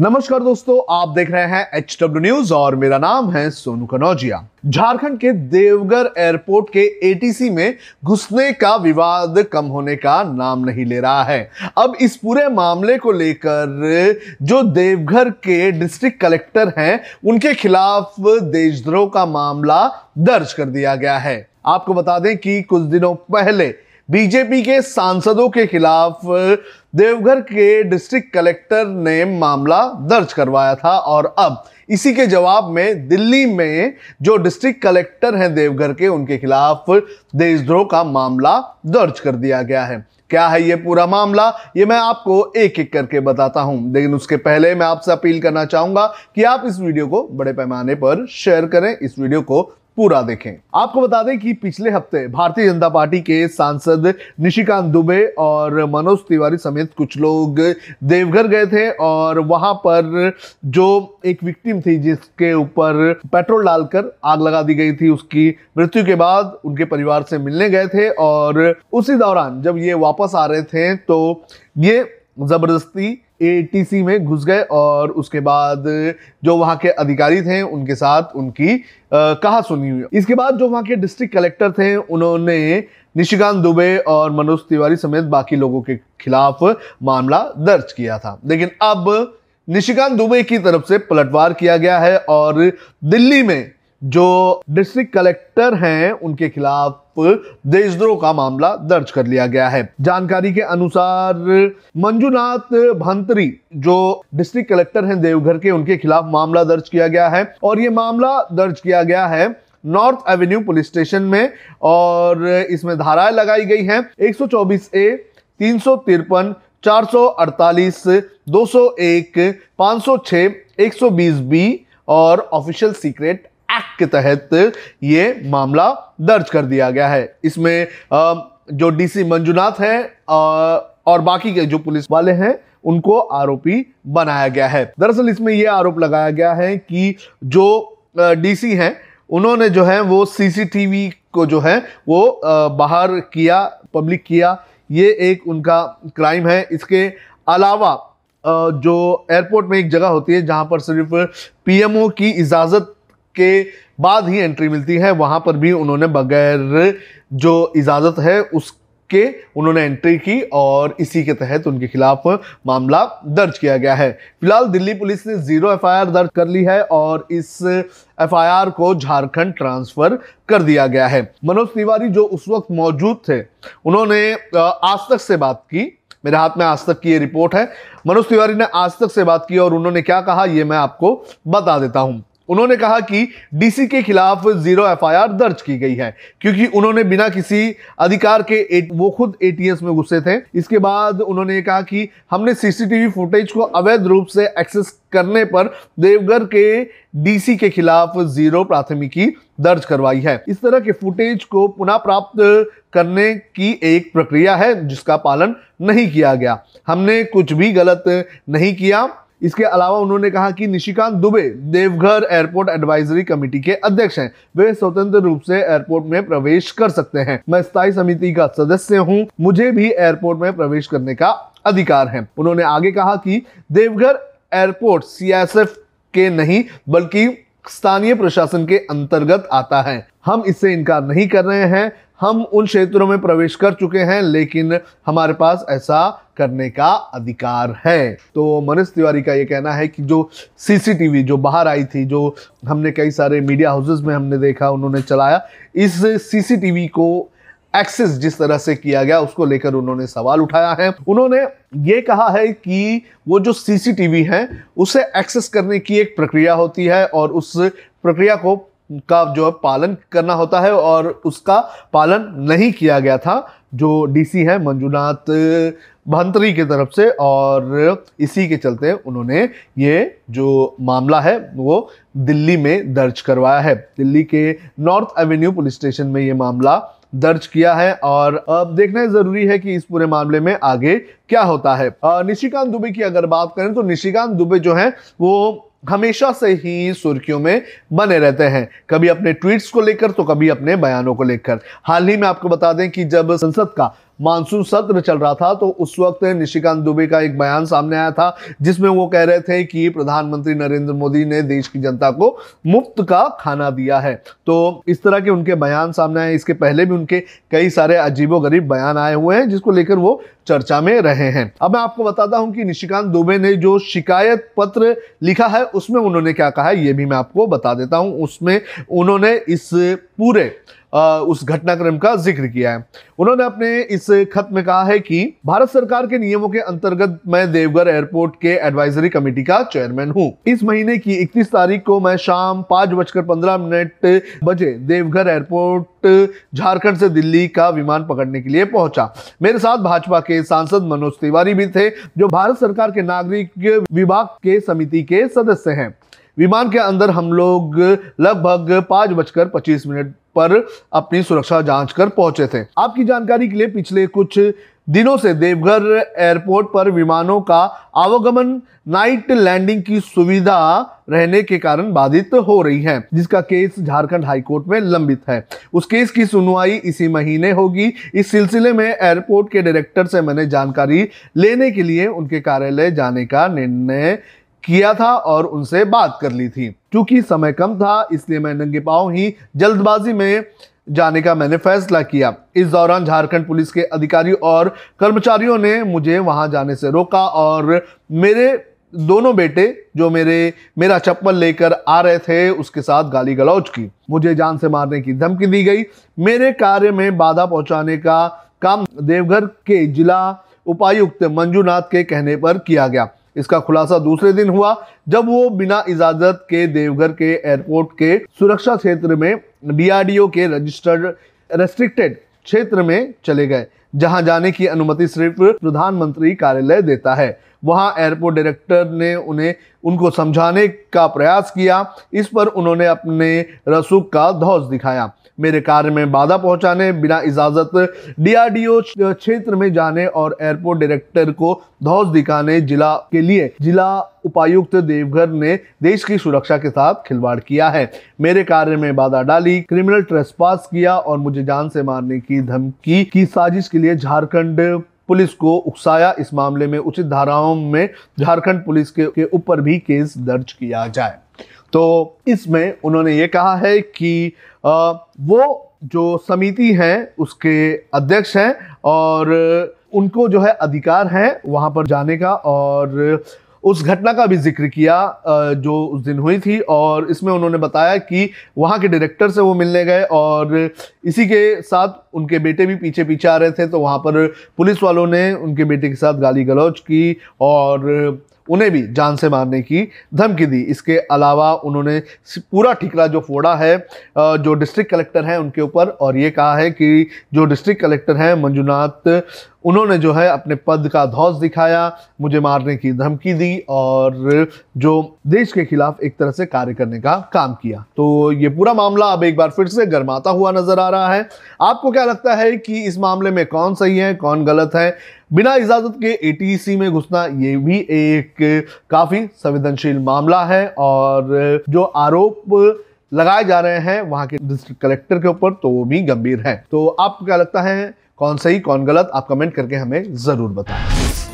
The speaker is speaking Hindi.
नमस्कार दोस्तों, आप देख रहे हैं एच डब्ल्यू न्यूज़ और मेरा नाम है सोनू कनौजिया। झारखंड के देवघर एयरपोर्ट के एटीसी में घुसने का विवाद कम होने का नाम नहीं ले रहा है। अब इस पूरे मामले को लेकर जो देवघर के डिस्ट्रिक्ट कलेक्टर हैं, उनके खिलाफ देशद्रोह का मामला दर्ज कर दिया गया है। आपको बता दें कि कुछ दिनों पहले बीजेपी के सांसदों के खिलाफ देवघर के डिस्ट्रिक्ट कलेक्टर ने मामला दर्ज करवाया था और अब इसी के जवाब में दिल्ली में जो डिस्ट्रिक्ट कलेक्टर हैं देवघर के, उनके खिलाफ देशद्रोह का मामला दर्ज कर दिया गया है। क्या है ये पूरा मामला? ये मैं आपको एक एक करके बताता हूँ। लेकिन उसके पहले मैं आपसे अपील करना चाहूँगा कि आप इस वीडियो को बड़े पैमाने पर शेयर करें। इस वीडियो को पूरा देखें। आपको बता दें कि पिछले हफ़्ते भारतीय जनता पार्टी के सांसद निशिकांत दुबे और मनोज तिवारी समेत कुछ लोग देवघर गए थे और वहाँ पर जो एक विक्टिम थी, जिसके ऊपर पेट्रोल डालकर आग लगा दी गई थी, उसकी मृत्यु के बाद उनके परिवार से मिलने गए थे और उसी दौरान जब ये वापस आ रहे थे तो ये ज़बरदस्ती एटीसी में घुस गए और उसके बाद जो वहाँ के अधिकारी थे उनके साथ उनकी कहा सुनी हुई। इसके बाद जो वहाँ के डिस्ट्रिक्ट कलेक्टर थे उन्होंने निशिकांत दुबे और मनोज तिवारी समेत बाकी लोगों के खिलाफ मामला दर्ज किया था। लेकिन अब निशिकांत दुबे की तरफ़ से पलटवार किया गया है और दिल्ली में जो डिस्ट्रिक्ट कलेक्टर हैं उनके खिलाफ देशद्रोह का मामला दर्ज कर लिया गया है। जानकारी के अनुसार, मंजुनाथ भंतरी, जो डिस्ट्रिक्ट कलेक्टर हैं देवघर के, उनके खिलाफ मामला दर्ज किया गया है और ये मामला दर्ज किया गया है नॉर्थ एवेन्यू पुलिस स्टेशन में और इसमें धाराएँ लगाई गई हैं। 124 ए, तीन सौ तिरपन, चार सौ अड़तालीस, दो सौ एक, पाँच सौ छः एक सौ बीस बी और ऑफिशियल सीक्रेट एक्ट के तहत ये मामला दर्ज कर दिया गया है। इसमें जो डीसी मंजुनाथ है और बाकी के जो पुलिस वाले हैं, उनको आरोपी बनाया गया है। दरअसल इसमें यह आरोप लगाया गया है कि जो डीसी हैं, उन्होंने जो है वो सीसीटीवी को जो है वो बाहर किया, पब्लिक किया। ये एक उनका क्राइम है। इसके अलावा जो एयरपोर्ट में एक जगह होती है जहाँ पर सिर्फ़ पीएमओ की इजाज़त के बाद ही एंट्री मिलती है, वहाँ पर भी उन्होंने बगैर जो इजाज़त है, उसके उन्होंने एंट्री की और इसी के तहत उनके खिलाफ मामला दर्ज किया गया है। फ़िलहाल दिल्ली पुलिस ने ज़ीरो एफआईआर दर्ज कर ली है और इस एफआईआर को झारखंड ट्रांसफ़र कर दिया गया है। मनोज तिवारी जो उस वक्त मौजूद थे, उन्होंने आज तक से बात की। मेरे हाथ में आज तक की ये रिपोर्ट है। मनोज तिवारी ने आज तक से बात की और उन्होंने क्या कहा, ये मैं आपको बता देता हूँ। उन्होंने कहा कि डीसी के खिलाफ ज़ीरो एफआईआर दर्ज की गई है, क्योंकि उन्होंने बिना किसी अधिकार के वो खुद एटीएस में घुसे थे। इसके बाद उन्होंने कहा कि हमने सीसीटीवी फुटेज को अवैध रूप से एक्सेस करने पर देवघर के डीसी के खिलाफ ज़ीरो प्राथमिकी दर्ज करवाई है। इस तरह के फुटेज को पुनः प्राप्त करने की एक प्रक्रिया है, जिसका पालन नहीं किया गया। हमने कुछ भी गलत नहीं किया इसके अलावा उन्होंने कहा कि Nishikant Dubey Deoghar airport advisory committee के अध्यक्ष हैं। वे स्वतंत्र रूप से एयरपोर्ट में प्रवेश कर सकते हैं। मैं स्थायी समिति का सदस्य हूँ। मुझे भी एयरपोर्ट में प्रवेश करने का अधिकार है। उन्होंने आगे कहा कि देवघर एयरपोर्ट सीएसएफ के नहीं, बल्कि स्थानीय प्रशासन के अंतर्गत आता है। हम इससे इनकार नहीं कर रहे हैं। हम उन क्षेत्रों में प्रवेश कर चुके हैं, लेकिन हमारे पास ऐसा करने का अधिकार है। तो मनीष तिवारी का ये कहना है कि जो सीसीटीवी जो बाहर आई थी, जो हमने कई सारे मीडिया हाउसेस में हमने देखा, उन्होंने चलाया, इस सीसीटीवी को एक्सेस जिस तरह से किया गया, उसको लेकर उन्होंने सवाल उठाया है। उन्होंने ये कहा है कि वो जो सीसीटीवी है, उसे एक्सेस करने की एक प्रक्रिया होती है और उस प्रक्रिया को का जो है पालन करना होता है और उसका पालन नहीं किया गया था, जो डीसी है मंजुनाथ, भंतरी की तरफ़ से और इसी के चलते उन्होंने ये जो मामला है वो दिल्ली में दर्ज करवाया है। दिल्ली के नॉर्थ एवेन्यू पुलिस स्टेशन में ये मामला दर्ज किया है और अब देखना ज़रूरी है कि इस पूरे मामले में आगे क्या होता है। निशिकांत दुबे की अगर बात करें तो निशिकांत दुबे जो है वो हमेशा से ही सुर्खियों में बने रहते हैं। कभी अपने ट्वीट्स को लेकर तो कभी अपने बयानों को लेकर। हाल ही में आपको बता दें कि जब संसद का मानसून सत्र चल रहा था तो उस वक्त निशिकांत दुबे का एक बयान सामने आया था, जिसमें वो कह रहे थे कि प्रधानमंत्री नरेंद्र मोदी ने देश की जनता को मुफ़्त का खाना दिया है। तो इस तरह के उनके बयान सामने आए। इसके पहले भी उनके कई सारे अजीबो गरीब बयान आए हुए हैं, जिसको लेकर वो चर्चा में रहे हैं। अब मैं आपको बताता हूँ कि निशिकांत दुबे ने जो शिकायत पत्र लिखा है, उसमें उन्होंने क्या कहा है, ये भी मैं आपको बता देता हूँ। उसमें उन्होंने इस पूरे उस घटनाक्रम का ज़िक्र किया है। उन्होंने अपने इस खत में कहा है कि भारत सरकार के नियमों के अंतर्गत मैं देवघर एयरपोर्ट के एडवाइजरी कमेटी का चेयरमैन हूँ। इस महीने की 31 तारीख को मैं शाम पाँच बजकर पंद्रह मिनट बजे देवघर एयरपोर्ट, झारखंड से दिल्ली का विमान पकड़ने के लिए पहुँचा। मेरे साथ भाजपा के सांसद मनोज तिवारी भी थे, जो भारत सरकार के नागरिक विभाग के समिति के सदस्य हैं। विमान के अंदर हम लोग लगभग पाँच बजकर पच्चीस मिनट पर अपनी सुरक्षा जाँच कर पहुँचे थे। आपकी जानकारी के लिए पिछले कुछ दिनों से देवघर एयरपोर्ट पर विमानों का आवागमन, नाइट लैंडिंग की सुविधा रहने के कारण बाधित हो रही है, जिसका केस झारखंड हाईकोर्ट में लंबित है। उस केस की सुनवाई इसी महीने होगी। इस सिलसिले में एयरपोर्ट के डायरेक्टर से मैंने जानकारी लेने के लिए उनके कार्यालय जाने का निर्णय किया था और उनसे बात कर ली थी। क्योंकि समय कम था, इसलिए मैं नंगे पाँव ही जल्दबाजी में जाने का मैंने फैसला किया। इस दौरान झारखंड पुलिस के अधिकारी और कर्मचारियों ने मुझे वहाँ जाने से रोका और मेरे दोनों बेटे जो मेरे, मेरा चप्पल लेकर आ रहे थे, उसके साथ गाली गलौज की। मुझे जान से मारने की धमकी दी गई। मेरे कार्य में बाधा पहुँचाने का काम देवघर के जिला उपायुक्त मंजूनाथ के कहने पर किया गया। इसका खुलासा दूसरे दिन हुआ, जब वो बिना इजाज़त के देवघर के एयरपोर्ट के सुरक्षा क्षेत्र में डीआरडीओ के रजिस्टर्ड रेस्ट्रिक्टेड क्षेत्र में चले गए, जहाँ जाने की अनुमति सिर्फ़ प्रधानमंत्री कार्यालय देता है। वहाँ एयरपोर्ट डायरेक्टर ने उन्हें, उनको समझाने का प्रयास किया। इस पर उन्होंने अपने रसूख का धौस दिखाया। मेरे कार्य में बाधा पहुँचाने, बिना इजाज़त डीआरडीओ क्षेत्र में जाने और एयरपोर्ट डायरेक्टर को धौस दिखाने जिला के लिए, जिला उपायुक्त देवघर ने देश की सुरक्षा के साथ खिलवाड़ किया है। मेरे कार्य में बाधा डाली क्रिमिनल ट्रेसपास किया और मुझे जान से मारने की धमकी की साजिश के लिए झारखंड पुलिस को उकसाया। इस मामले में उचित धाराओं में झारखंड पुलिस के, के ऊपर भी केस दर्ज किया जाए। तो इसमें उन्होंने ये कहा है कि आ, वो जो समिति है उसके अध्यक्ष हैं और उनको जो है अधिकार है वहाँ पर जाने का और उस घटना का भी ज़िक्र किया जो उस दिन हुई थी और इसमें उन्होंने बताया कि वहाँ के डायरेक्टर से वो मिलने गए और इसी के साथ उनके बेटे भी पीछे पीछे आ रहे थे तो वहाँ पर पुलिस वालों ने उनके बेटे के साथ गाली गलौज की और उन्हें भी जान से मारने की धमकी दी। इसके अलावा उन्होंने पूरा ठिकरा जो फोड़ा है जो डिस्ट्रिक्ट कलेक्टर हैं उनके ऊपर और ये कहा है कि जो डिस्ट्रिक्ट कलेक्टर हैं मंजुनाथ उन्होंने जो है अपने पद का धौस दिखाया, मुझे मारने की धमकी दी और जो देश के खिलाफ एक तरह से कार्य करने का काम किया। तो ये पूरा मामला अब एक बार फिर से गर्माता हुआ नज़र आ रहा है। आपको क्या लगता है कि इस मामले में कौन सही है, कौन गलत है? बिना इजाज़त के एटीसी में घुसना ये भी एक काफ़ी संवेदनशील मामला है और जो आरोप लगाए जा रहे हैं वहाँ के डिस्ट्रिक्ट कलेक्टर के ऊपर तो वो भी गंभीर है। तो आपको क्या लगता है कौन सही कौन गलत आप कमेंट करके हमें ज़रूर बताएँ।